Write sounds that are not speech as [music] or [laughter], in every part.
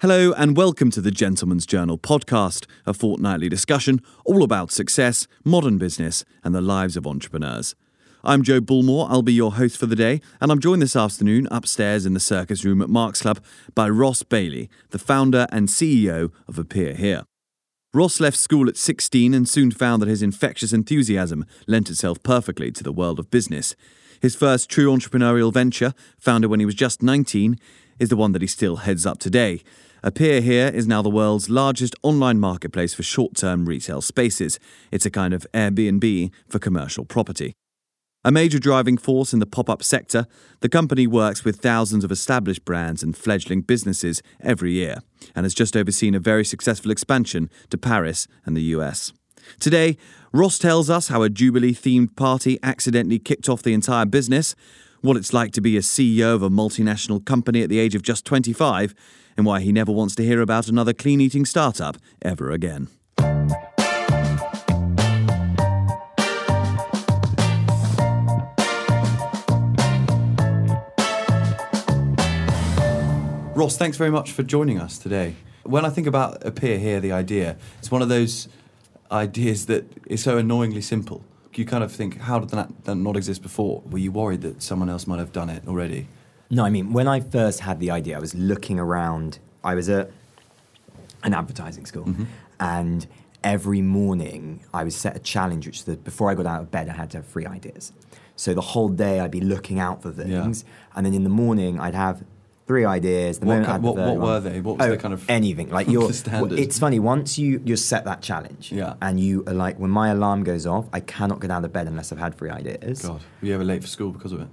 Hello, and welcome to the Gentleman's Journal podcast, a fortnightly discussion all about success, modern business, and the lives of entrepreneurs. I'm Joe Bullmore, I'll be your host for the day, and I'm joined this afternoon upstairs in the circus room at Mark's Club by Ross Bailey, the founder and CEO of Appear Here. Ross left school at 16 and soon found that his infectious enthusiasm lent itself perfectly to the world of business. His first true entrepreneurial venture, founded when he was just 19, is the one that he still heads up today. Appear Here is now the world's largest online marketplace for short term retail spaces. It's a kind of Airbnb for commercial property. A major driving force in the pop up sector, the company works with thousands of established brands and fledgling businesses every year and has just overseen a very successful expansion to Paris and the US. Today, Ross tells us how a Jubilee themed party accidentally kicked off the entire business, what it's like to be a CEO of a multinational company at the age of just 25, and why he never wants to hear about another clean eating startup ever again. Ross, thanks very much for joining us today. When I think about Appear Here, the idea, it's one of those ideas that is so annoyingly simple. You kind of think, how did that, that not exist before? Were you worried that someone else might have done it already? No, I mean, when I first had the idea, I was looking around. I was at an advertising school, Mm-hmm. and every morning I was set a challenge, which the, before I got out of bed, I had to have three ideas. So the whole day I'd be looking out for things, and then in the morning I'd have three ideas. The What moment I ki- had the what- what were they? What was oh, the kind of- anything? Like [laughs] your standard? It's funny once you you set that challenge, Yeah. and you are like when my alarm goes off, I cannot get out of bed unless I've had three ideas. God, were you ever late for school because of it?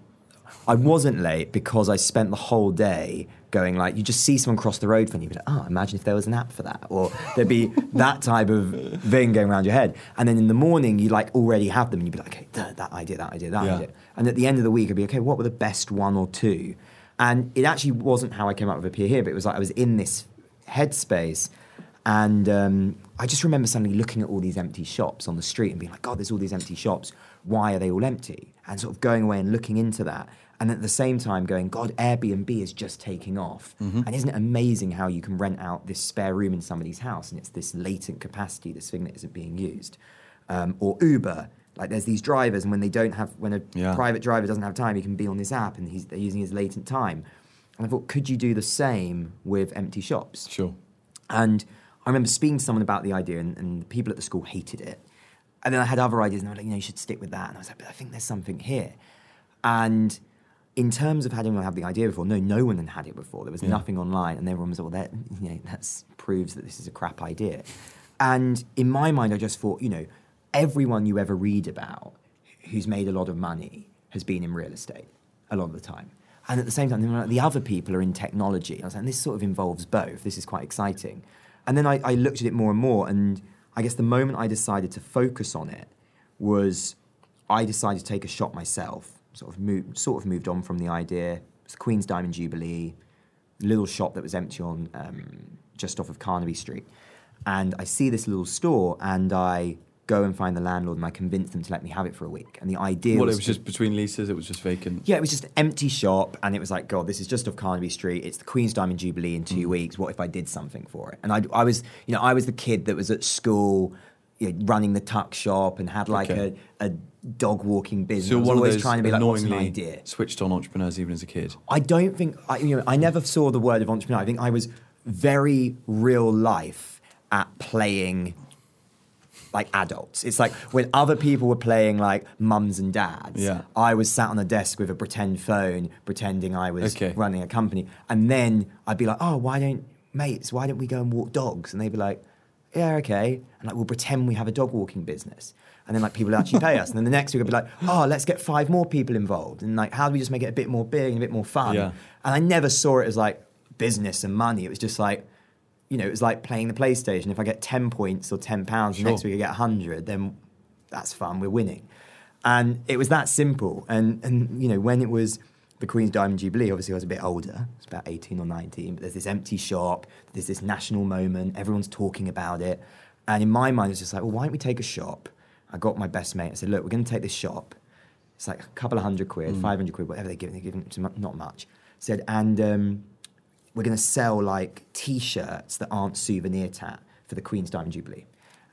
I wasn't late because I spent the whole day going like you just see someone cross the road and you'd be like, oh, imagine if there was an app for that, or there'd be [laughs] that type of thing going around your head. And then in the morning you like already have them and you'd be like, okay, that, that idea, that idea, that Yeah. idea. And at the end of the week I'd be okay, what were the best one or two? And it actually wasn't how I came up with Appear Here, but it was like I was in this headspace. And um, I just remember suddenly looking at all these empty shops on the street and being like, God, there's all these empty shops. Why are they all empty? And sort of going away and looking into that. And at the same time going, God, Airbnb is just taking off. And isn't it amazing how you can rent out this spare room in somebody's house and it's this latent capacity, this thing that isn't being used? Um, or Uber, like there's these drivers, and when they don't have, when a Yeah. private driver doesn't have time, he can be on this app and he's, they're using his latent time. And I thought, could you do the same with empty shops? Sure. And I remember speaking to someone about the idea, and, and the people at the school hated it. And then I had other ideas, and they were like, you know, you should stick with that. And I was like, but I think there's something here. And in terms of having had the idea before, no, no one had had it before. There was Yeah. nothing online, and everyone was like, well, that you know, that proves that this is a crap idea. And in my mind, I just thought, you know, everyone you ever read about who's made a lot of money has been in real estate a lot of the time. And at the same time, they were like, the other people are in technology. I was like, this sort of involves both. This is quite exciting. And then I, I looked at it more and more, and I guess the moment I decided to focus on it was I decided to take a shot myself. Sort of moved, sort of moved on from the idea. It was the Queen's Diamond Jubilee, little shop that was empty on um, just off of Carnaby Street. And I see this little store, and I go and find the landlord, and I convince them to let me have it for a week. And the idea Well, it was was to- just between leases. It was just vacant. yeah, it was just an empty shop, and it was like, God, this is just off Carnaby Street. It's the Queen's Diamond Jubilee in Mm. two weeks. What if I did something for it? And I, I was, you know, I was the kid that was at school, you know, running the tuck shop and had like Okay. a, a dog walking business. So I was always trying to be like, what's an idea? switched on entrepreneurs even as a kid. I don't think I, you know. I never saw the word of entrepreneur. I think I was very real life at playing like adults. It's like when other people were playing like mums and dads. Yeah. I was sat on a desk with a pretend phone, pretending I was Okay. running a company, and then I'd be like, "Oh, why don't mates? Why don't we go and walk dogs?" And they'd be like, "Yeah, okay." And like, we'll pretend we have a dog walking business. And then like people actually pay us. And then the next week I'd be like, oh, let's get five more people involved. And like, how do we just make it a bit more big and a bit more fun? Yeah. And I never saw it as like business and money. It was just like, you know, it was like playing the PlayStation. If I get 10 points or 10 pounds, Sure. next week I get 100, then that's fun, we're winning. And it was that simple. And, and you know, when it was the Queen's Diamond Jubilee, obviously I was a bit older, It's about 18 or 19, but there's this empty shop, there's this national moment, everyone's talking about it. And in my mind, it's just like, well, why don't we take a shop? I got my best mate, I said, look, we're going to take this shop. It's like a couple of hundred quid, 500 quid, whatever they give, they're giving to mu- not much. Said, and um, we're going to sell like T-shirts that aren't souvenir tat for the Queen's Diamond Jubilee.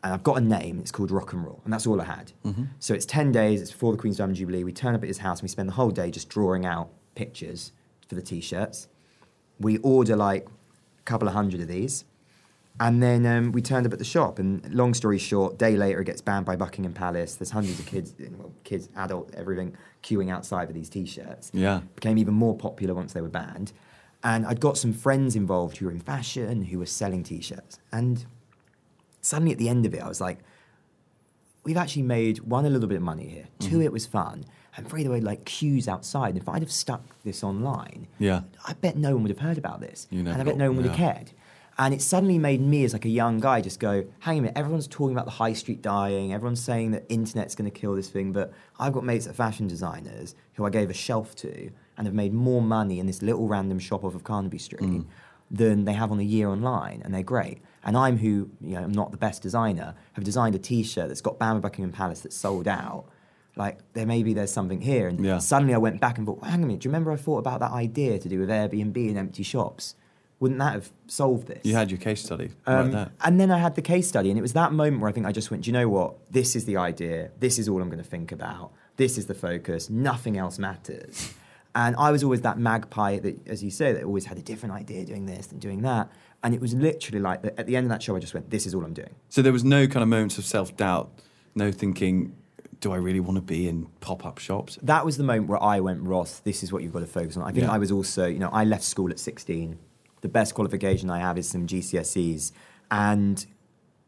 And I've got a name. It's called Rock and Roll, and that's all I had. So it's ten days. It's before the Queen's Diamond Jubilee. We turn up at his house and we spend the whole day just drawing out pictures for the T-shirts. We order like a couple of hundred of these. And then um, we turned up at the shop, and long story short, day later it gets banned by Buckingham Palace. There's hundreds of kids, well, kids, adult, everything, queuing outside for these T-shirts. Yeah. became even more popular once they were banned. And I'd got some friends involved who were in fashion, who were selling T-shirts. And suddenly at the end of it, I was like, we've actually made one a little bit of money here. Mm-hmm. Two, it was fun. And three, there were like queues outside. If I'd have stuck this online, Yeah. I bet no one would have heard about this. You never and I bet no one would have cared. And it suddenly made me, as like a young guy, just go, hang on a minute, everyone's talking about the high street dying, everyone's saying that internet's going to kill this thing, but I've got mates that are fashion designers who I gave a shelf to and have made more money in this little random shop off of Carnaby Street Mm. Than they have on a year online, and they're great. And I'm who, you know, I'm not the best designer, have designed a T-shirt that's got Bama Buckingham Palace that's sold out. Like there maybe there's something here, and Yeah. suddenly I went back and thought, well, hang on a minute, do you remember I thought about that idea to do with Airbnb and empty shops? Wouldn't that have solved this? You had your case study Um, and then I had the case study, and it was that moment where I think I just went, do you know what? This is the idea. This is all I'm going to think about. This is the focus. Nothing else matters. And I was always that magpie that, as you say, that always had a different idea doing this and doing that. And it was literally like that at the end of that show, I just went, this is all I'm doing. So there was no kind of moments of self doubt, no thinking, do I really want to be in pop up shops? that was the moment where I went, Ross, this is what you've got to focus on. I think Yeah. I was also, you know, I left school at 16. The best qualification I have is some GCSEs. And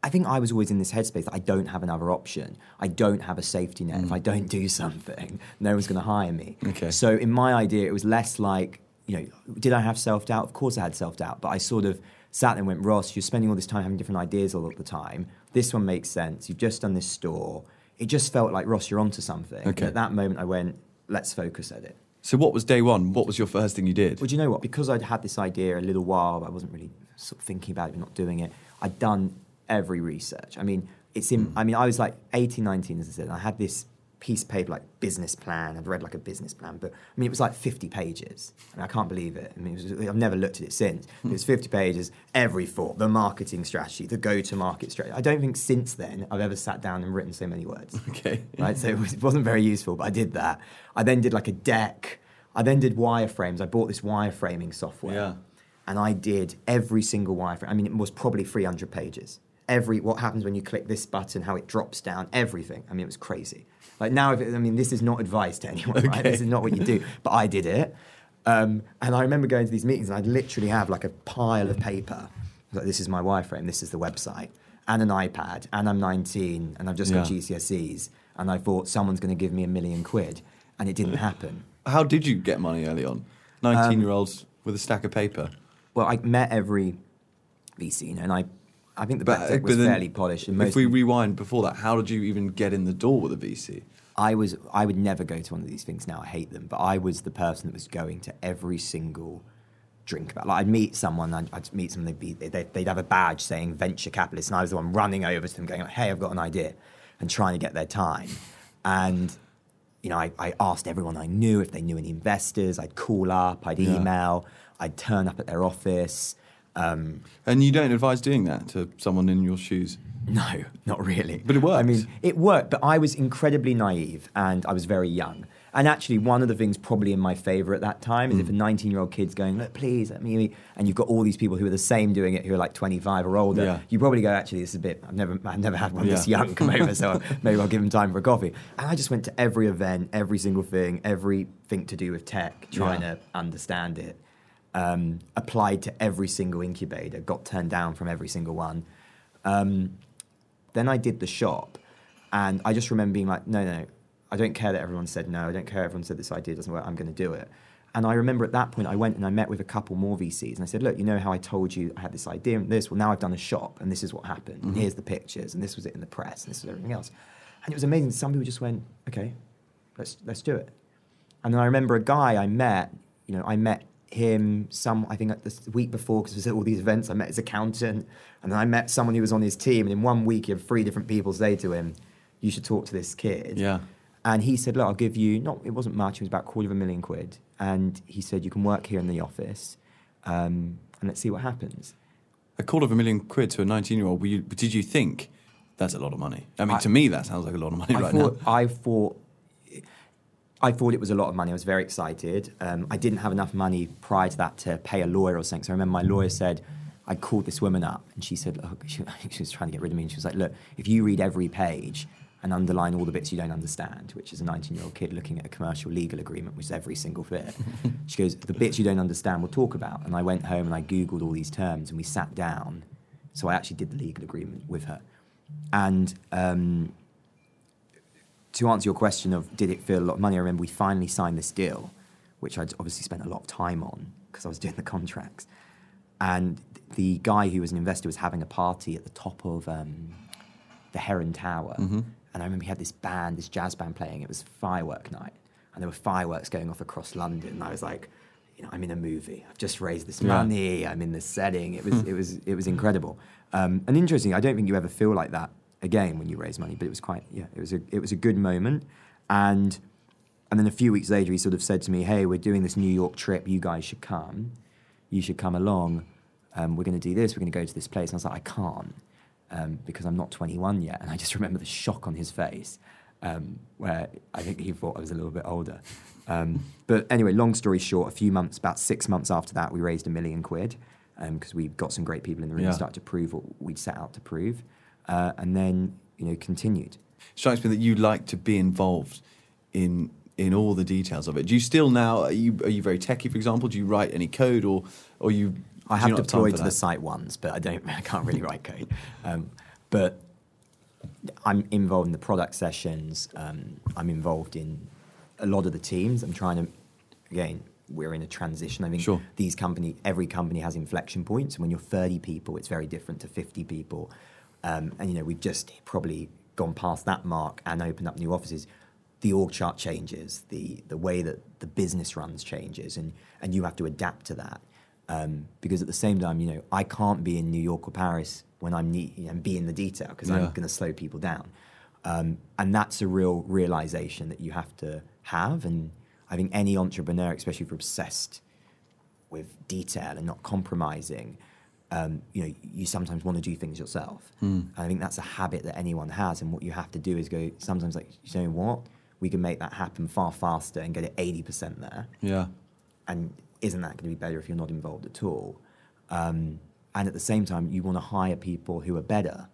I think I was always in this headspace that I don't have another option. I don't have a safety net. If hmm. I don't do something, [laughs] no one's going to hire me. Okay. So in my idea, it was less like, you know, did I have self doubt? Of course I had self doubt, but I sort of sat there and went, Ross, you're spending all this time having different ideas all of the time. This one makes sense. You've just done this store. It just felt like, Ross, you're onto something. And at that moment, I went, let's focus at it. So what was day one? What was your first thing you did? Well, do you know what? Because I'd had this idea a little while, but I wasn't really sort of thinking about it, but not doing it. I'd done every research. I mean, it's in. Hmm. I mean, I was like 18, 19, as I said. And I had this piece of paper, like business plan. I'd read like a business plan, but I mean, it was like 50 pages. I mean, I can't believe it. I mean, it was, I've never looked at it since. It hmm. was 50 pages. Every thought, the marketing strategy, the go-to-market strategy. I don't think since then I've ever sat down and written so many words [laughs] Okay. right? So it, was, it wasn't very useful, but I did that. I then did like a deck. I then did wireframes. I bought this wireframing software. Yeah. And I did every single wireframe. I mean, it was probably 300 pages. Every, what happens when you click this button, how it drops down, everything. I mean, it was crazy. Like now, if it, I mean, this is not advice to anyone, right? This is not what you do. [laughs] But I did it. Um, and I remember going to these meetings and I'd literally have like a pile of paper. Like, this is my wireframe, this is the website, and an iPad, and I'm 19, and I've just got GCSEs, and I thought someone's going to give me a million quid, and it didn't [laughs] happen. How did you get money early on? 19 year olds with a stack of paper. Well, I met every VC, you know, and I, I think the But, uh, was but then fairly polished. And most If we rewind before that, how did you even get in the door with a VC? I was I would never go to one of these things now. I hate them, but I was the person that was going to every single drink about. Like I'd meet someone, I'd, I'd meet someone, they'd be they'd, they'd have a badge saying venture capitalist, and I was the one running over to them, going, like, "Hey, I've got an idea," and trying to get their time. And you know, I, I asked everyone I knew if they knew any investors. I'd call up, I'd Yeah. email, I'd turn up at their office. Um, And you don't advise doing that to someone in your shoes. No, not really. But it worked. I mean, it worked, but I was incredibly naive and I was very young. And actually, one of the things probably in my favor at that time is if a 19 year old kid's going, look, please, let me, and you've got all these people who are the same doing it who are like 25 or older, Yeah. you probably go, actually, this is a bit, I've never, I've never had one this young come over, [laughs] so maybe I'll give them time for a coffee. And I just went to every event, every single thing, everything to do with tech, trying Yeah. to understand it. Um, applied to every single incubator, got turned down from every single one. Um, then I did the shop, and I just remember being like, no, no, I don't care that everyone said no. I don't care everyone said this idea doesn't work. I'm going to do it. And I remember at that point, I went and I met with a couple more VCs, and I said, look, you know how I told you I had this idea and this? Well, now I've done a shop, and this is what happened. And here's the pictures, and this was it in the press, and this was everything else. And it was amazing. Some people just went, okay, let's let's do it. And then I remember a guy I met, you know, I met him some, I think the week before, because was at all these events, I met his accountant, and then I met someone who was on his team, and in one week he had three different people say to him, you should talk to this kid. Yeah. And he said, look, I'll give you, not, it wasn't much, it was about a quarter of a million quid. And he said, you can work here in the office. Um, and let's see what happens. A quarter of a million quid to a 19 year old, did you think that's a lot of money? I mean, I- to me, that sounds like a lot of money I right thought, now. I thought, I thought it was a lot of money. I was very excited. Um, I didn't have enough money prior to that to pay a lawyer or something. So I remember my lawyer said, I called this woman up and she said, look, [laughs] she, she was trying to get rid of me. And she was like, look, if you read every page and underline all the bits you don't understand, which is a 19 year old kid looking at a commercial legal agreement, which is every single bit, [laughs] she goes, the bits you don't understand, we'll talk about. And I went home and I Googled all these terms and we sat down. So I actually did the legal agreement with her. And um, to answer your question of did it feel a lot of money, I remember we finally signed this deal, which I'd obviously spent a lot of time on because I was doing the contracts. And the guy who was an investor was having a party at the top of um, the Heron Tower. And I remember he had this band, this jazz band playing. It was firework night. And there were fireworks going off across London. And I was like, you know, I'm in a movie. I've just raised this Yeah. money. I'm in this setting. It was, it was, it was incredible. Um, and interesting. I don't think you ever feel like that again when you raise money. But it was quite, yeah, it was a, it was a good moment. And and then a few weeks later, he sort of said to me, "Hey, we're doing this New York trip. You guys should come. You should come along. Um, we're going to do this. We're going to go to this place." And I was like, "I can't um, because I'm not 21 yet." And I just [laughs] remember the shock on his face, um, where I think he thought I was a little bit older. Um, but anyway, long story short, a few months, about six months after that, we raised a million quid because we got some great people in the room Yeah. and started to prove what we'd set out to prove, uh, and then you know continued. strikes me that you like to be involved in in all the details of it. Do you still now? Are you are you very techy, for example? Do you write any code, or or you? I have you time deployed to the site once, but I don't. [laughs] I can't really write code. Um, but I'm involved in the product sessions. Um, I'm involved in a lot of the teams. I'm trying to, again, we're in a transition. I think Sure. these company, every company has inflection points. And when you're 30 people, it's very different to 50 people. Um, and you know, we've just probably gone past that mark and opened up new offices. The org chart changes, the the way that the business runs changes, and and you have to adapt to that. Um, because at the same time, you know, I can't be in New York or Paris when I'm ne- you know, and be in the detail because I'm going to slow people down. Um, and that's a real realization that you have to have. And I think any entrepreneur, especially if you're obsessed with detail and not compromising, um, you know, you sometimes want to do things yourself. And I think that's a habit that anyone has. And what you have to do is go sometimes like, you know what, we can make that happen far faster and get it 80% there Yeah, and isn't that going to be better if you're not involved at all? Um, and at the same time, you want to hire people who are better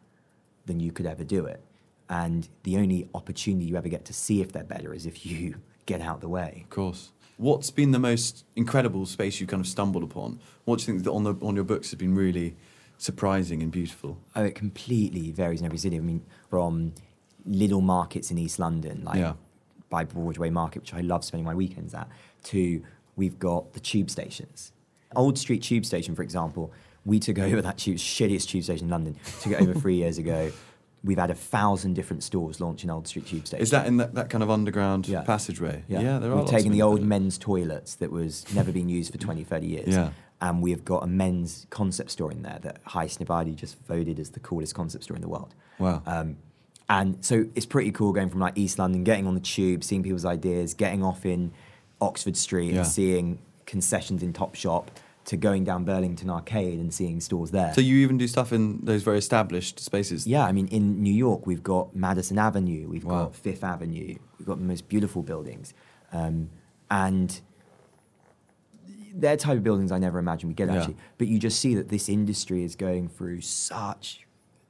than you could ever do it. And the only opportunity you ever get to see if they're better is if you [laughs] get out the way. of course. What's been the most incredible space you kind of stumbled upon? What do you think that on the on your books has been really surprising and beautiful? Oh, it completely varies in every city. I mean, from little markets in East London, like Yeah. by Broadway Market, which I love spending my weekends at, to we've got the tube stations. Old Street Tube Station, for example, we took [laughs] over that tube, shittiest tube station in London, took it over three years ago. We've had a thousand different stores launch in Old Street Tube Station. Is that in that, that kind of underground passageway? Yeah. passageway? there are. We've taken the old men's toilets that was never been used for 20, 30 years. Yeah. And we have got a men's concept store in there that Highsnobiety just voted as the coolest concept store in the world. Wow. Um, and so it's pretty cool going from like East London, getting on the tube, seeing people's ideas, getting off in Oxford Street Yeah. and seeing concessions in Topshop, to going down Burlington Arcade and seeing stores there. So you even do stuff in those very established spaces. Yeah, I mean, in New York, we've got Madison Avenue, we've Wow. got Fifth Avenue, we've got the most beautiful buildings. Um, and they're type of buildings I never imagined we'd get Yeah. actually. But you just see that this industry is going through such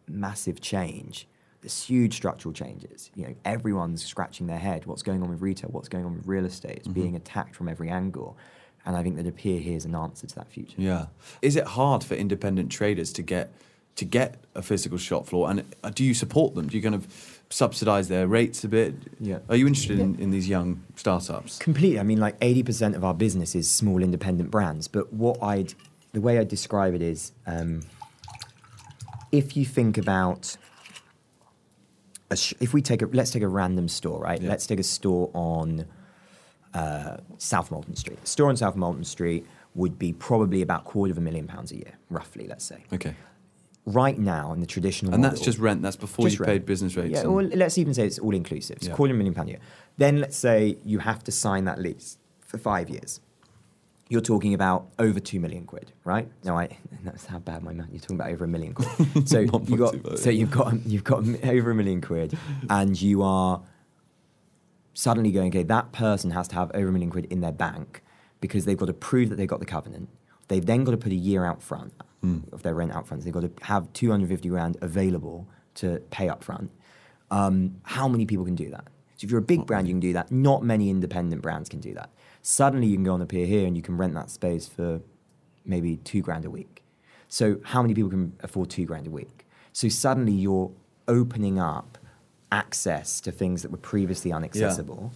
massive change. There's huge structural changes. You know, everyone's scratching their head. What's going on with retail? What's going on with real estate? It's being attacked from every angle. And I think that Appear here is an answer to that future. Yeah. Is it hard for independent traders to get to get a physical shop floor? And uh, do you support them? Do you kind of subsidize their rates a bit? Yeah. Are you interested in, in these young startups? Completely. I mean, like 80% of our business is small independent brands. But what I'd, the way I'd describe it is um, if you think about, a sh- if we take a, let's take a random store, right? Yeah. Let's take a store on uh, South Molton Street. A store on South Molton Street would be probably about quarter of a million pounds a year, roughly, let's say. Okay. Right now, in the traditional And that's just rent. That's before you rent. paid business rates. Yeah, well, let's even say it's all inclusive. It's Yeah. a quarter of a million pound a year. Then let's say you have to sign that lease for five years. you're talking about over two million quid, right? No, I [laughs] that's how bad my math. You're talking about over a million quid. [laughs] So you got so you've got you've got [laughs] over a million quid, and you are suddenly going, okay, that person has to have over a million quid in their bank because they've got to prove that they got the covenant. They've then got to put a year out front of their rent out front. They've got to have 250 grand available to pay up front. Um, how many people can do that? So if you're a big brand, you can do that. Not many independent brands can do that. Suddenly you can go on Appear Here and you can rent that space for maybe two grand a week. So how many people can afford two grand a week? So suddenly you're opening up access to things that were previously inaccessible.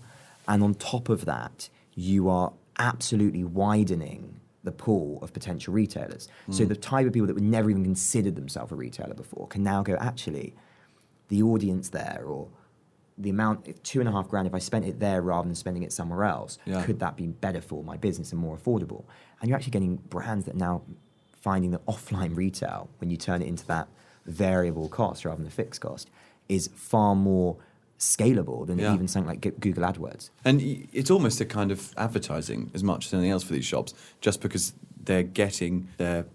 And on top of that, you are absolutely widening the pool of potential retailers. So mm. the type of people that would never even considered themselves a retailer before can now go, actually, the audience there or the amount two and a half grand if I spent it there rather than spending it somewhere else, Yeah. could that be better for my business and more affordable? And you're actually getting brands that are now finding that [laughs] offline retail, when you turn it into that variable cost rather than the fixed cost, is far more scalable than Yeah. even something like Google AdWords. And it's almost a kind of advertising as much as anything else for these shops, just because they're getting their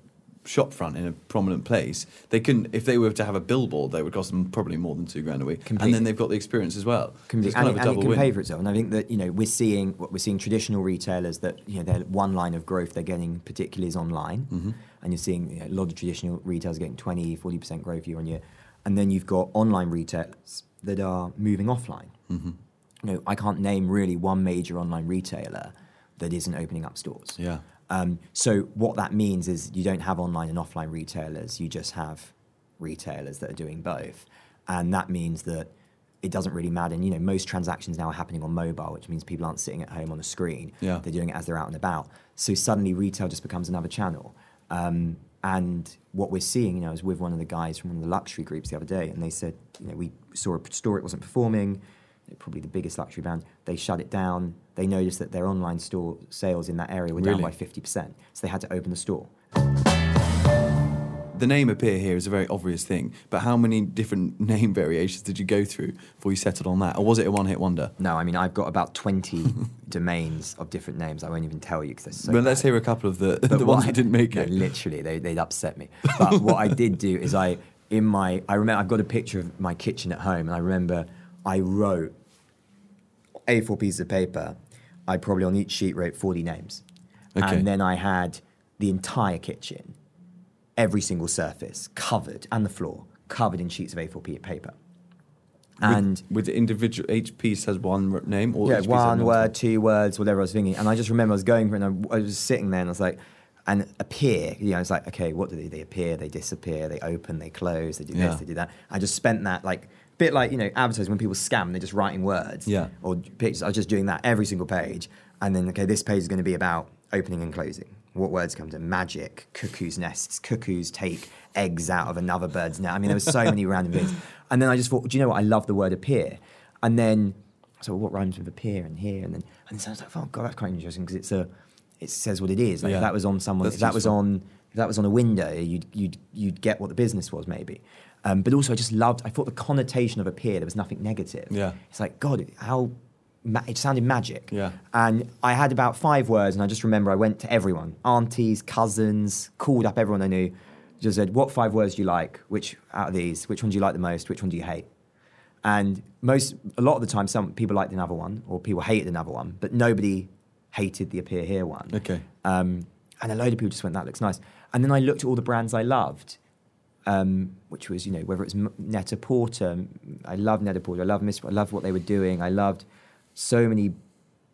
shop front in a prominent place. They can, if they were to have a billboard, they would cost them probably more than two grand a week, and then they've got the experience as well. So Completely. it's kind and, it, and it can win. pay for itself. And I think that you know we're seeing what we're seeing traditional retailers that you know their one line of growth they're getting particularly is online, Mm-hmm. and you're seeing you know, a lot of traditional retailers getting 20, 40 percent growth year on year, and then you've got online retailers that are moving offline. Mm-hmm. You know, I can't name really one major online retailer that isn't opening up stores. Yeah. Um, so what that means is you don't have online and offline retailers. You just have retailers that are doing both, and that means that it doesn't really matter. And you know, most transactions now are happening on mobile, which means people aren't sitting at home on a screen. Yeah. They're doing it as they're out and about. So suddenly, retail just becomes another channel. Um, and what we're seeing, you know, I was with one of the guys from one of the luxury groups the other day, and they said, you know, we saw a store it wasn't performing probably the biggest luxury brand, they shut it down. They noticed that their online store sales in that area were down by 50%. So they had to open the store. The name appear here is a very obvious thing, but how many different [laughs] name variations did you go through before you settled on that, or was it a one-hit wonder? No, I mean, I've got about 20 [laughs] domains of different names. I won't even tell you because they're so well, let's hear a couple of the, [laughs] the ones I- that didn't make no, it. literally, they, they'd upset me. But what I did do is I, in my, I remember, I've got a picture of my kitchen at home, and I remember I wrote A4 pieces of paper. I probably on each sheet wrote 40 names. Okay. And then I had the entire kitchen, every single surface covered, and the floor covered in sheets of A4 paper. And with the individual each piece has one name, or yeah, each piece has one word, two words, whatever I was thinking. And I just remember I was going for it and I, I was sitting there and I was like, and appear, you know, it's like, okay, what do they, they appear, they disappear, they open, they close, they do Yeah. this, they do that. I just spent that like, bit like, you know, advertising when people scam, they're just writing words Yeah. or pictures. I was just doing that every single page. And then, okay, this page is going to be about opening and closing. What words come to magic, cuckoo's nests, cuckoos take eggs out of another bird's nest. I mean, there were so [laughs] many random things. And then I just thought, do you know what? I love the word appear. And then, so what rhymes with appear and here? And then, and then I was like, oh God, that's quite interesting because it's a, it says what it is. Like Yeah. if that was on someone, That's if that was on, if that was on a window, you'd, you'd, you'd get what the business was maybe. Um, but also I just loved, I thought the connotation of appear, there was nothing negative. Yeah. It's like, God, how, ma- it sounded magic. Yeah. And I had about five words, and I just remember I went to everyone aunties, cousins, called up everyone I knew, just said, What five words do you like? Which out of these? Which one do you like the most? Which one do you hate? And most, a lot of the time, some people liked another one, or people hated another one, but nobody hated the appear here one. Okay. Um, and a load of people just went, that looks nice. And then I looked at all the brands I loved, um, which was, you know, whether it's Net-a-Porter, I loved Net-a-Porter, I loved Miss, I loved what they were doing, I loved so many,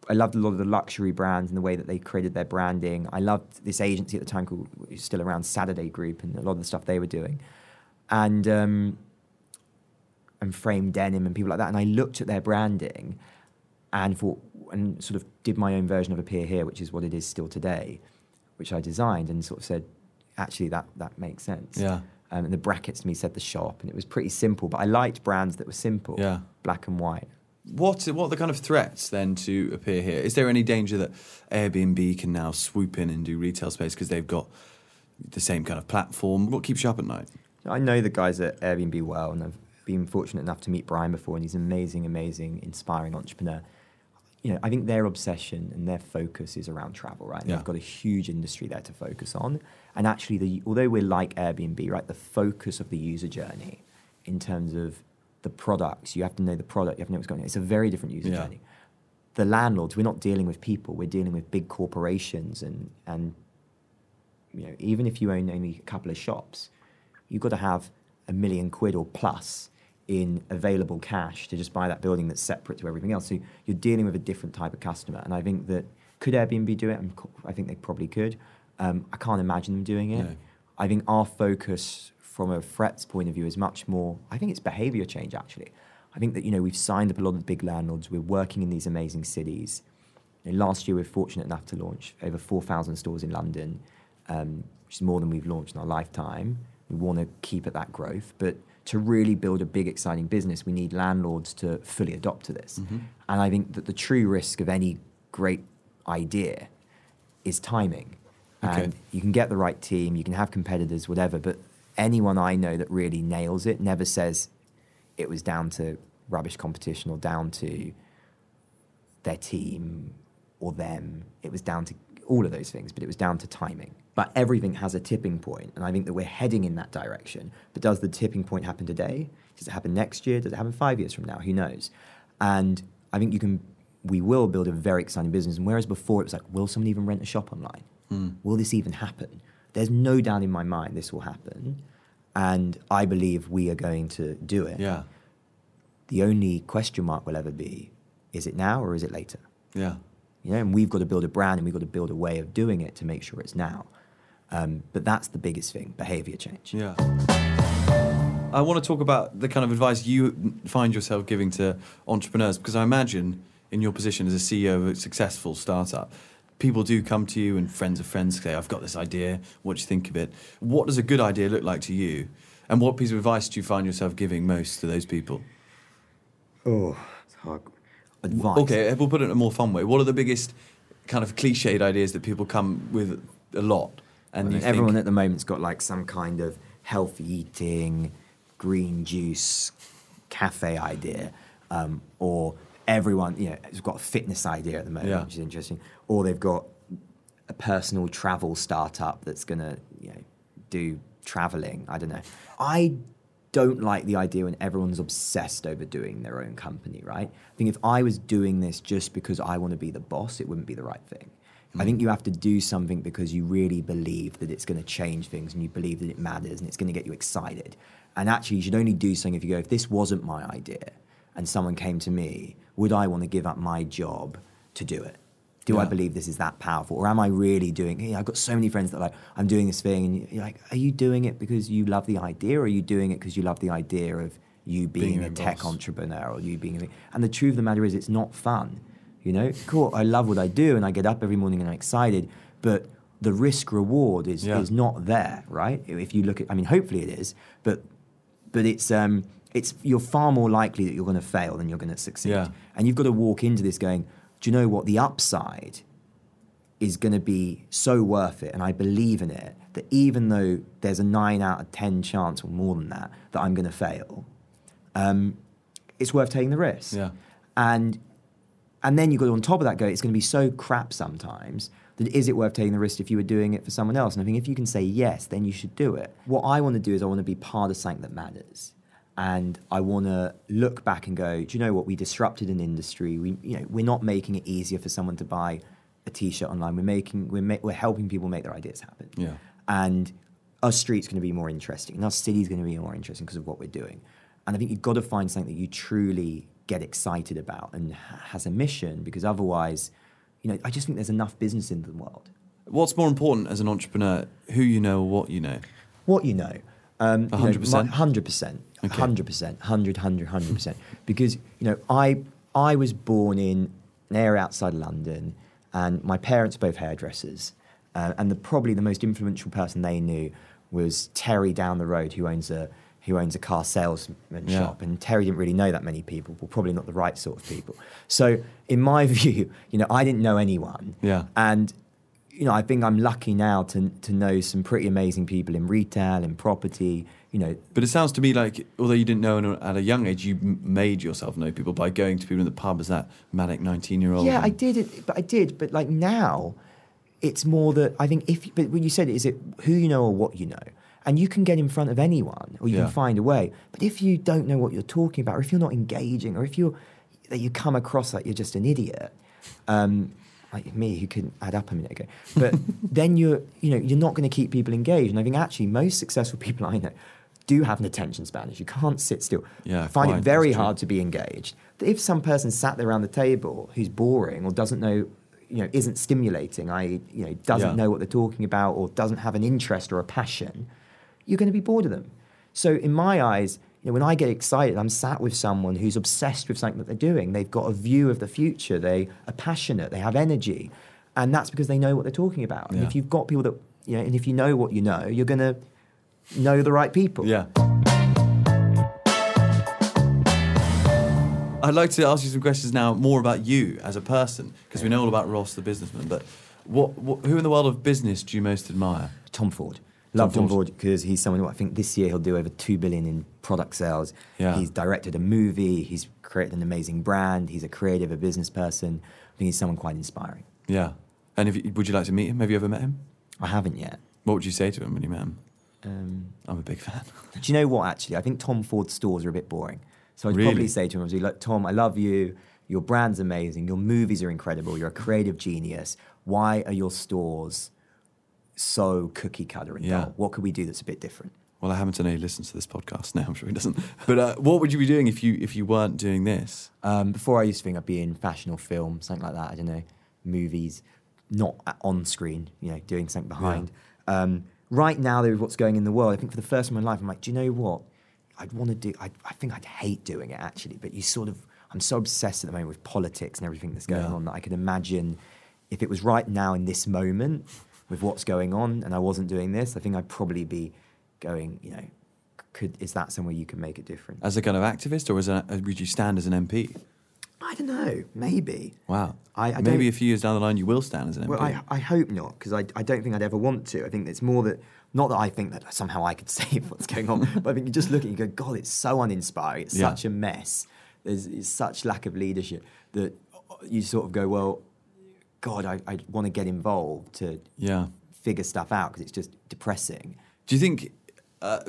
I loved a lot of the luxury brands and the way that they created their branding. I loved this agency at the time called, still around, Saturday Group, and a lot of the stuff they were doing. And, um, and Frame Denim and people like that. And I looked at their branding and thought, and sort of did my own version of Appear Here, which is what it is still today, which I designed and sort of said, actually, that, that makes sense. Yeah. Um, and the brackets to me said the shop, and it was pretty simple, but I liked brands that were simple, Yeah. black and white. What what are the kind of threats then to appear here? Is there any danger that Airbnb can now swoop in and do retail space because they've got the same kind of platform? What keeps you up at night? I know the guys at Airbnb well, and I've been fortunate enough to meet Brian before, and he's an amazing, amazing, inspiring entrepreneur. You know, I think their obsession and their focus is around travel, right? And Yeah. They've got a huge industry there to focus on. And actually, the, although we're like Airbnb, right, the focus of the user journey in terms of the products, you have to know the product, you have to know what's going on. It's a very different user Yeah. journey. The landlords, we're not dealing with people, we're dealing with big corporations and, and you know, even if you own only a couple of shops, you've got to have a million quid or plus in available cash to just buy that building that's separate to everything else. So you're dealing with a different type of customer. And I think that could Airbnb do it? I think they probably could. Um, I can't imagine them doing it. No. I think our focus from a threats point of view is much more, I think it's behavior change actually. I think that, you know, we've signed up a lot of the big landlords. We're working in these amazing cities. You know, last year, we were fortunate enough to launch over 4,000 stores in London, um, which is more than we've launched in our lifetime. We want to keep at that growth. But to really build a big, exciting business, we need landlords to fully adopt to this. Mm-hmm. And I think that the true risk of any great idea is timing. Okay. And you can get the right team, you can have competitors, whatever, but anyone I know that really nails it never says it was down to rubbish competition or down to their team or them. It was down to all of those things, but it was down to timing. But everything has a tipping point, and I think that we're heading in that direction. But does the tipping point happen today? Does it happen next year? Does it happen five years from now? Who knows? And I think you can, we will build a very exciting business. And whereas before it was like, will someone even rent a shop online? Hmm. Will this even happen? There's no doubt in my mind this will happen. And I believe we are going to do it. Yeah. The only question mark will ever be is it now or is it later? Yeah. You know, and we've got to build a brand and we've got to build a way of doing it to make sure it's now. Um, but that's the biggest thing behavior change. Yeah. I want to talk about the kind of advice you find yourself giving to entrepreneurs because I imagine in your position as a CEO of a successful startup, people do come to you and friends of friends say, I've got this idea, what do you think of it? What does a good idea look like to you? And what piece of advice do you find yourself giving most to those people? Oh, it's hard. Advice. Okay, we'll put it in a more fun way. What are the biggest kind of cliched ideas that people come with a lot? And you everyone think, at the moment's got like some kind of healthy eating, green juice, cafe idea, um, or everyone, you know, has got a fitness idea at the moment, Yeah. which is interesting, or they've got a personal travel startup that's going to, you know, do traveling. I don't know. I don't like the idea when everyone's obsessed over doing their own company, right? I think if I was doing this just because I want to be the boss, it wouldn't be the right thing. I think mm. you have to do something because you really believe that it's going to change things and you believe that it matters and it's going to get you excited. And actually, you should only do something if you go, if this wasn't my idea and someone came to me, would I want to give up my job to do it? Do I believe this is that powerful? Or am I really doing it? I've got so many friends that are like, I'm doing this thing. And you're like, are you doing it because you love the idea or are you doing it because you love the idea of you being, Being a tech boss. entrepreneur or you being a... And the truth of the matter is it's not fun. You know, cool, I love what I do and I get up every morning and I'm excited, but the risk reward is, Yeah. is not there, right? If you look at, I mean, hopefully it is, but but it's um, it's you're far more likely that you're going to fail than you're going to succeed. Yeah. And you've got to walk into this going, do you know what? The upside is going to be so worth it, and I believe in it. That even though there's a nine out of ten chance or more than that that I'm going to fail, um, it's worth taking the risk. Yeah. And and then you've got to on top of that go, it's going to be so crap sometimes that is it worth taking the risk if you were doing it for someone else? And I think if you can say yes, then you should do it. What I want to do is I want to be part of something that matters. And I want to look back and go, do you know what? We disrupted an industry. We, you know, we're not making it easier for someone to buy a t-shirt online. We're making, we're, ma- we're helping people make their ideas happen. Yeah. And our street's going to be more interesting, and our city's going to be more interesting because of what we're doing. And I think you've got to find something that you truly get excited about and ha- has a mission, because otherwise, you know, I just think there's enough business in the world. What's more important as an entrepreneur, who you know or what you know? What you know, um, you know, 100%? 100%, Okay. 100%, 100, 100, 100%. because, you know, I, I was born in an area outside London, and my parents are both hairdressers. Uh, and the, probably the most influential person they knew was Terry down the road, who owns a, who owns a car salesman Yeah. shop. And Terry didn't really know that many people, well, probably not the right sort of people. So, in my [laughs] view, you know, I didn't know anyone. Yeah. And you know, I think I'm lucky now to to know some pretty amazing people in retail, in property, you know, But it sounds to me like, although you didn't know at a young age, you made yourself know people by going to people in the pub as that manic 19 year old. Yeah, I did it, but I did. But like now, it's more that I think if. But when you said, is it who you know or what you know? And you can get in front of anyone, or you Yeah. can find a way. But if you don't know what you're talking about, or if you're not engaging, or if you're that you come across like you're just an idiot, um, like me who couldn't add up a minute ago, but [laughs] then you're you know you're not going to keep people engaged. And I think actually most successful [laughs] people I know do have an attention span. If You can't sit still. Yeah, I find quite, it very hard to be engaged. If some person sat there around the table who's boring or doesn't know, you know, isn't stimulating, i.e., you know, doesn't Yeah. know what they're talking about or doesn't have an interest or a passion, you're going to be bored of them. So in my eyes, you know, when I get excited, I'm sat with someone who's obsessed with something that they're doing. They've got a view of the future. They are passionate. They have energy, and that's because they know what they're talking about. And Yeah. if you've got people that, you know, and if you know what you know, you're going to know the right people. Yeah. I'd like to ask you some questions now more about you as a person, because we know all about Ross the businessman, but what, what, who in the world of business do you most admire? Tom Ford. Love Tom Ford. Ford because he's someone who I think this year he'll do over two billion in product sales. Yeah. He's directed a movie. He's created an amazing brand. He's a creative, a business person. I think he's someone quite inspiring. Yeah. And if you, would you like to meet him? Have you ever met him? I haven't yet. What would you say to him when you met him? Um, I'm a big fan. [laughs] do you know what? Actually, I think Tom Ford's stores are a bit boring. So I'd Really? probably say to him, like, Tom, I love you. Your brand's amazing. Your movies are incredible. You're a creative genius. Why are your stores so cookie cutter and Yeah. dull? What could we do that's a bit different? Well, I to know he listens to this podcast now. I'm sure he doesn't. But uh, what would you be doing if you if you weren't doing this? Um, before I used to think I'd be in fashion or film, something like that. I don't know, movies, not on screen, you know, doing something behind. Um, right now, there is what's going in the world. I think for the first time in my life, I'm like, do you know what? I'd want to do. I, I think I'd hate doing it actually, but you sort of. I'm so obsessed at the moment with politics and everything that's going Yeah. on that I can imagine if it was right now in this moment with what's going on, and I wasn't doing this, I think I'd probably be going. You know, could is that somewhere you can make a difference? As a kind of activist, or as a, would you stand as an MP? I don't know. Maybe. Wow. I- I Maybe a few years down the line, you will stand as an MP. Well, I, I hope not, because I, I don't think I'd ever want to. I think it's more that, not that I think that somehow I could [laughs] save what's going on, but I think you just look at it and you go, God, it's so uninspiring. It's Yeah. such a mess. There's it's such lack of leadership that you sort of go, well, God, I, I want to get involved to yeah. figure stuff out because it's just depressing. Do you think uh,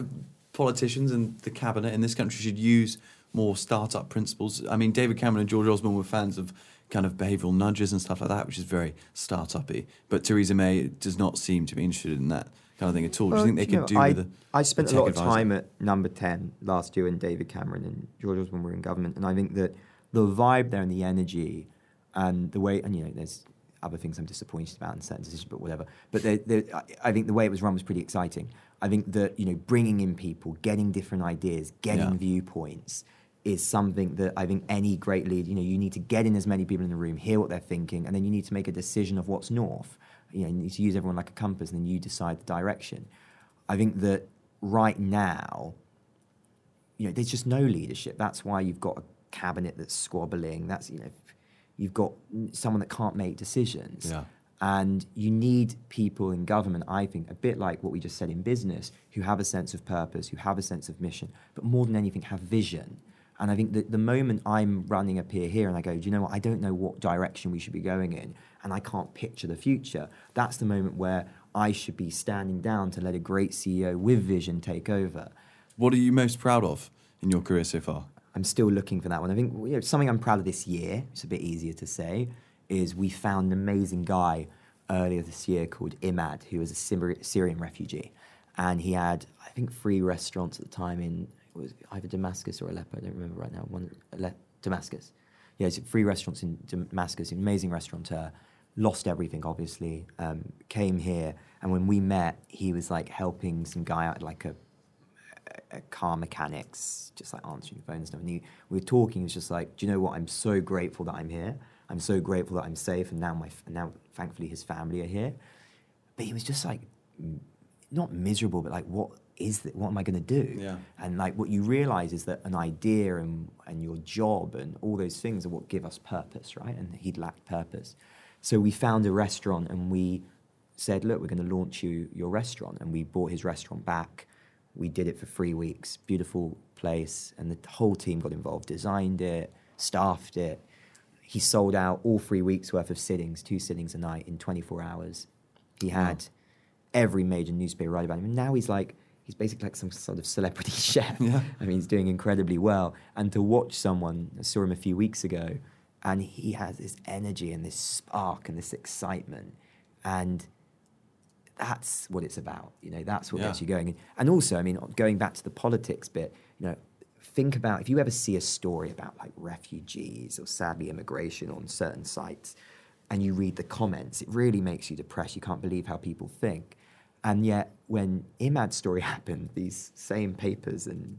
politicians and the cabinet in this country should use more startup principles? I mean, David Cameron and George Osborne were fans of kind of behavioural nudges and stuff like that, which is very startup-y. But Theresa May does not seem to be interested in that kind of thing at all. do you think they Well, could do I, with a I spent a lot of advisor? time at number 10 last year when David Cameron and George Osborne were in government. And I think that the vibe there and the energy and the way, and you know, there's other things I'm disappointed about in certain decisions, but whatever. But there- I- I think the way it was run was pretty exciting. I think that, you know, bringing in people, getting different ideas, getting Yeah. viewpoints is something that I think any great lead, you know, you need to get in as many people in the room, hear what they're thinking, and then you need to make a decision of what's north. You know, you need to use everyone like a compass, and then you decide the direction. I think that right now, you know, there's just no leadership. That's why you've got a cabinet that's squabbling. That's you know, you've got someone that can't make decisions. Yeah. And you need people in government, I think, a bit like what we just said in business, who have a sense of purpose, who have a sense of mission, but more than anything, have vision. And I think that the moment I'm running Appear Here and I go, do you know what? I don't know what direction we should be going in, and I can't picture the future. That's the moment where I should be standing down to let a great CEO with vision take over. What are you most proud of in your career so far? I'm still looking for that one. I think you know, something I'm proud of this year, it's a bit easier to say, is we found an amazing guy earlier this year called Imad, who was a Syri- Syrian refugee. And he had, I think, three restaurants at the time in it was either Damascus or Aleppo, I don't remember right now. One, Ale- Damascus. Yeah, it's three restaurants in Damascus, amazing restaurateur. Lost everything, obviously. Um, came here, and when we met, he was like helping some guy out, like a uh, car mechanics, just like answering the phone and stuff. And he, we were talking. He was just like, "Do you know what? I'm so grateful that I'm here. I'm so grateful that I'm safe, and now my and now thankfully his family are here." But he was just like, not miserable, but like, what is that? What am I going to do? Yeah. And like, what you realize is that an idea and and your job and all those things are what give us purpose, right? And he'd lacked purpose, so we found a restaurant and we said, "Look, we're going to launch you your restaurant," and we bought his restaurant back we did it for three weeks. Beautiful place, and the whole team got involved, designed it, staffed it. He sold out all three weeks worth of sittings, two sittings a night in 24 hours. He had every major newspaper write about him. And now he's like, he's basically like some sort of celebrity [laughs] chef. Yeah. I mean, he's doing incredibly well. And to watch someone, I saw him a few weeks ago, and he has this energy and this spark and this excitement. And that's what it's about. You know, that's what Yeah. gets you going. And also, I mean, going back to the politics bit, you know, think about if you ever see a story about like refugees or sadly immigration on certain sites and you read the comments, it really makes you depressed. You can't believe how people think. And yet, when Imad's story [laughs] happened, these same papers and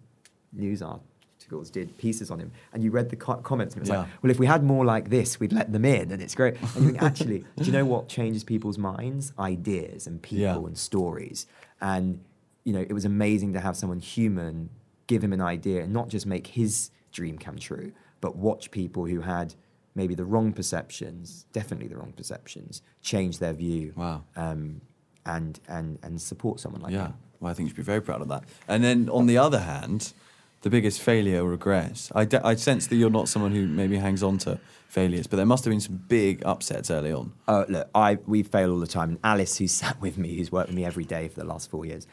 news articles did pieces on him, and you read the co- comments, and it was Yeah. like, well, if we had more like this, we'd let them in, and it's great. And you think, [laughs] actually, do you know what changes people's minds? Ideas and people Yeah. and stories. And, you know, it was amazing to have someone human give him an idea and not just make his dream come true, but watch people who had maybe the wrong perceptions, definitely the wrong perceptions, change their view. Wow. Um, and, and, and support someone like yeah. him. Well, I think you should be very proud of that. And then on the other hand, the biggest failure or regret. I, de- I sense that you're not someone who maybe hangs on to failures, but there must have been some big upsets early on. Uh, look, I we fail all the time. And Alice, who's [laughs] sat with me, who's worked with me every day for the last four years,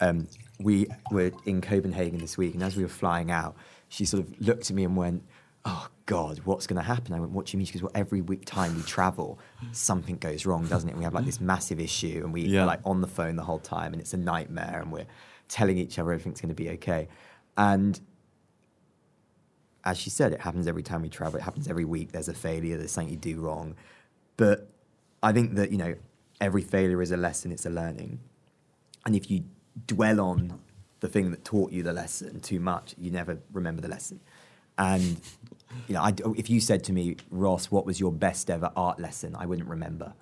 um, we were in Copenhagen this week, and as we were flying out, she sort of looked at me and went, "Oh God, what's going to happen?" I went, "What do you mean?" She goes, "Well, every week time we travel, something goes wrong, doesn't it? And we have like this massive issue, and we Yeah. are like on the phone the whole time, and it's a nightmare, and we're telling each other everything's going to be okay, and." as she said, it happens every time we travel. It happens every week. There's a failure. There's something you do wrong. But I think that you know, every failure is a lesson. It's a learning. And if you dwell on the thing that taught you the lesson too much, you never remember the lesson. And you know, I, if you said to me, Ross, what was your best ever art lesson? I wouldn't remember,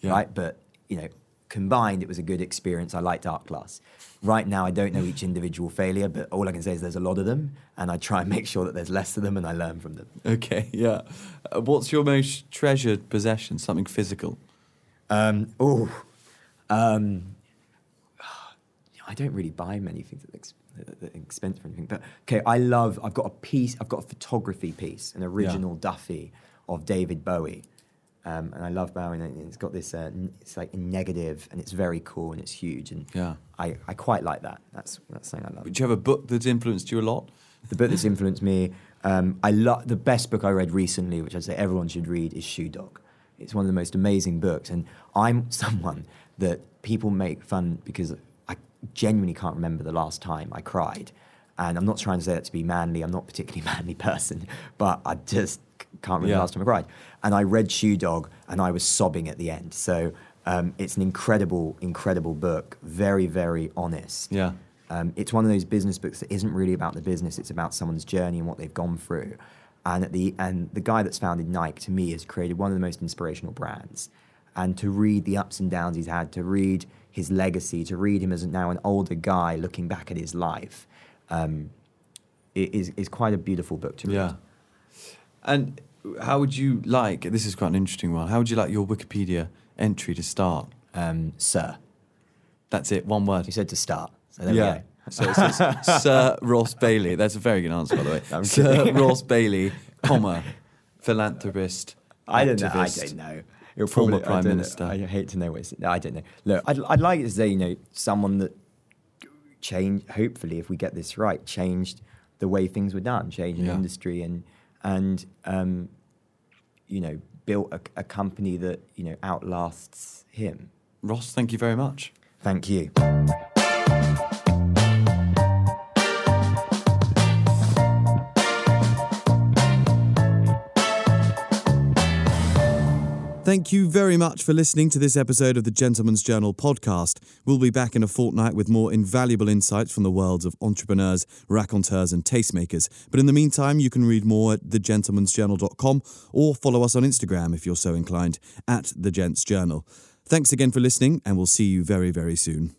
Yeah. right? But you know, combined, it was a good experience. I liked art class. Right now, I don't know each individual failure, but all I can say is there's a lot of them, and I try and make sure that there's less of them, and I learn from them. Okay, yeah. Uh, what's your most treasured possession? Something physical? Um, oh, um, [sighs] I don't really buy many things that, ex- that, that expensive or anything. But okay, I love. I've got a piece. I've got a photography piece, an original Duffy of David Bowie, um, and I love Bowie. And it's got this. Uh, it's like a negative, and it's very cool, and it's huge, and Yeah. I, I quite like that. That's that's something I love. Do you have a book that's influenced you a lot? The book that's influenced me, um, I love the best book I read recently, which I'd say everyone should read, is Shoe Dog. It's one of the most amazing books, and I'm [laughs] someone that people make fun because genuinely can't remember the last time I cried, and I'm not trying to say that to be manly. I'm not a particularly [laughs] manly person, but I just can't remember Yeah. the last time I cried. And I read Shoe Dog, and I was sobbing at the end. So um, it's an incredible, incredible book. Very, very honest. Yeah. Um, it's one of those business books that isn't really about the business; it's about someone's journey and what they've gone through. And at the and the guy that's founded Nike to me has created one of the most inspirational brands. And to read the ups and downs he's had, to read his legacy, to read him as now an older guy looking back at his life, um, is is quite a beautiful book to read. Yeah. And how would you like, this is quite an interesting one, how would you like your Wikipedia entry to start? Um, sir, That's it, one word. you said to start. So there yeah. we go. So it says [laughs] Sir Ross Bailey. That's a very good answer, by the way. [laughs] I'm Sir kidding. Ross Bailey, comma, philanthropist. I don't know. I don't know. It'll former probably- prime minister. I hate to know what it's. I don't know. Look, I'd, I'd like to say, you know, someone that changed. Hopefully, if we get this right, changed the way things were done, changed an Yeah. industry, and and um, you know, built a, a company that you know outlasts him. Ross, thank you very much. Thank you. Thank you very much for listening to this episode of the Gentleman's Journal podcast. We'll be back in a fortnight with more invaluable insights from the worlds of entrepreneurs, raconteurs, and tastemakers. But in the meantime, you can read more at thegentleman'sjournal.com or follow us on Instagram if you're so inclined at The Gents Journal. Thanks again for listening, and we'll see you very, very soon.